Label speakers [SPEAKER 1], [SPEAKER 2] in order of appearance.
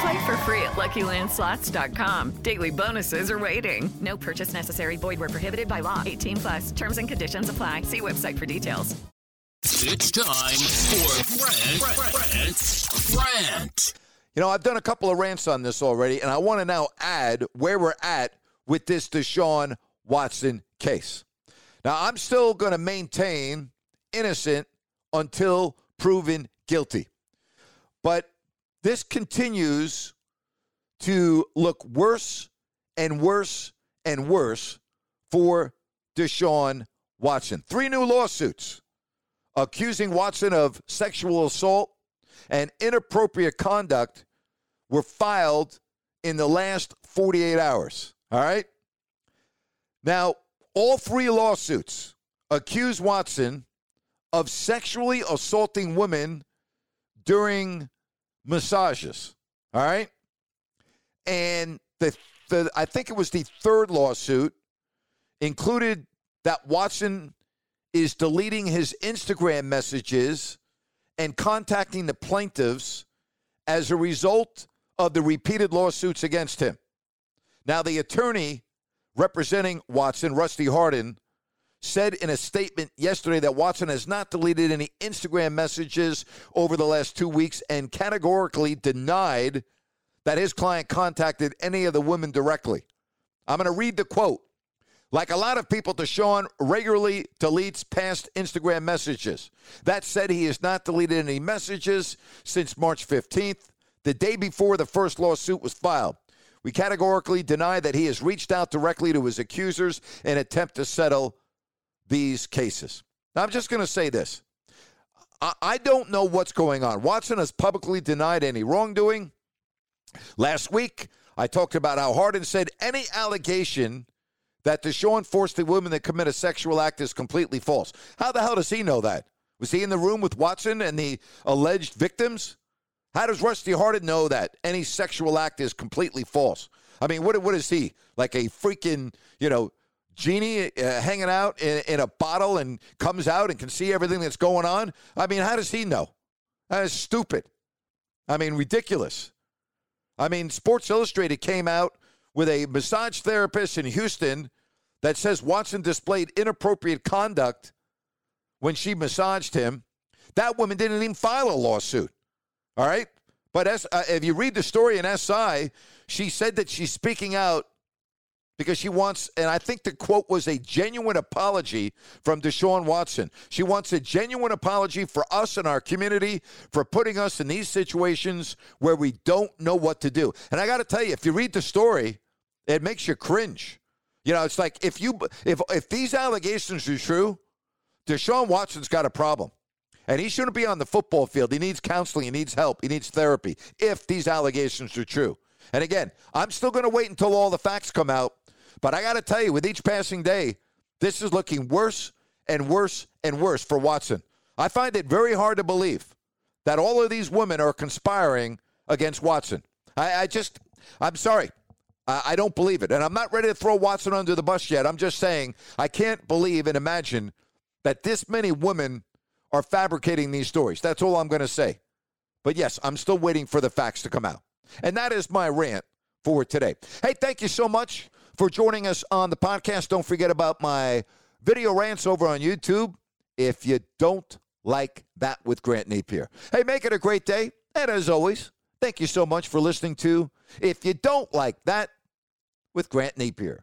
[SPEAKER 1] Play for free at LuckyLandSlots.com. Daily bonuses are waiting. No purchase necessary. Void where prohibited by law. 18 plus. Terms and conditions apply. See website for details.
[SPEAKER 2] It's time for Grant, Grant, Grant.
[SPEAKER 3] You know, I've done a couple of rants on this already, and I want to now add where we're at with this Deshaun Watson case. Now, I'm still going to maintain innocent until proven guilty. But this continues to look worse and worse and worse for Deshaun Watson. Three new lawsuits accusing Watson of sexual assault and inappropriate conduct were filed in the last 48 hours. All right? Now, all three lawsuits accuse Watson of sexually assaulting women during massages. All right? And the, the I think it was the third lawsuit included that Watson is deleting his Instagram messages and contacting the plaintiffs as a result of the repeated lawsuits against him. Now, the attorney representing Watson, Rusty Hardin, said in a statement yesterday that Watson has not deleted any Instagram messages over the last two weeks and categorically denied that his client contacted any of the women directly. I'm going to read the quote. Like a lot of people, Deshaun regularly deletes past Instagram messages. That said, he has not deleted any messages since March 15th, the day before the first lawsuit was filed. We categorically deny that he has reached out directly to his accusers in attempt to settle these cases. Now, I'm just going to say this. I, I don't know what's going on. Watson has publicly denied any wrongdoing. Last week, I talked about how Hardin said any allegation that Deshaun forced the woman to commit a sexual act is completely false. How the hell does he know that? Was he in the room with Watson and the alleged victims? How does Rusty Hardin know that any sexual act is completely false? I mean, what what is he like a freaking you know genie uh, hanging out in, in, a bottle and comes out and can see everything that's going on? I mean, how does he know? That is stupid. I mean, ridiculous. I mean, Sports Illustrated came out with a massage therapist in Houston that says Watson displayed inappropriate conduct when she massaged him. That woman didn't even file a lawsuit. All right? But as, uh, if you read the story in SI, she said that she's speaking out because she wants, and I think the quote was a genuine apology from Deshaun Watson. She wants a genuine apology for us and our community for putting us in these situations where we don't know what to do. And I got to tell you, if you read the story, it makes you cringe. You know, it's like if you if if these allegations are true, Deshaun Watson's got a problem. And he shouldn't be on the football field. He needs counseling. He needs help. He needs therapy if these allegations are true. And again, I'm still going to wait until all the facts come out. But I got to tell you, with each passing day, this is looking worse and worse and worse for Watson. I find it very hard to believe that all of these women are conspiring against Watson. I, I just, I'm sorry. I, I don't believe it. And I'm not ready to throw Watson under the bus yet. I'm just saying I can't believe and imagine that this many women are fabricating these stories. That's all I'm going to say. But yes, I'm still waiting for the facts to come out. And that is my rant for today. Hey, thank you so much for joining us on the podcast. Don't forget about my video rants over on YouTube if you don't like that with Grant Napier. Hey, make it a great day. And as always, thank you so much for listening to If You Don't Like That with Grant Napier.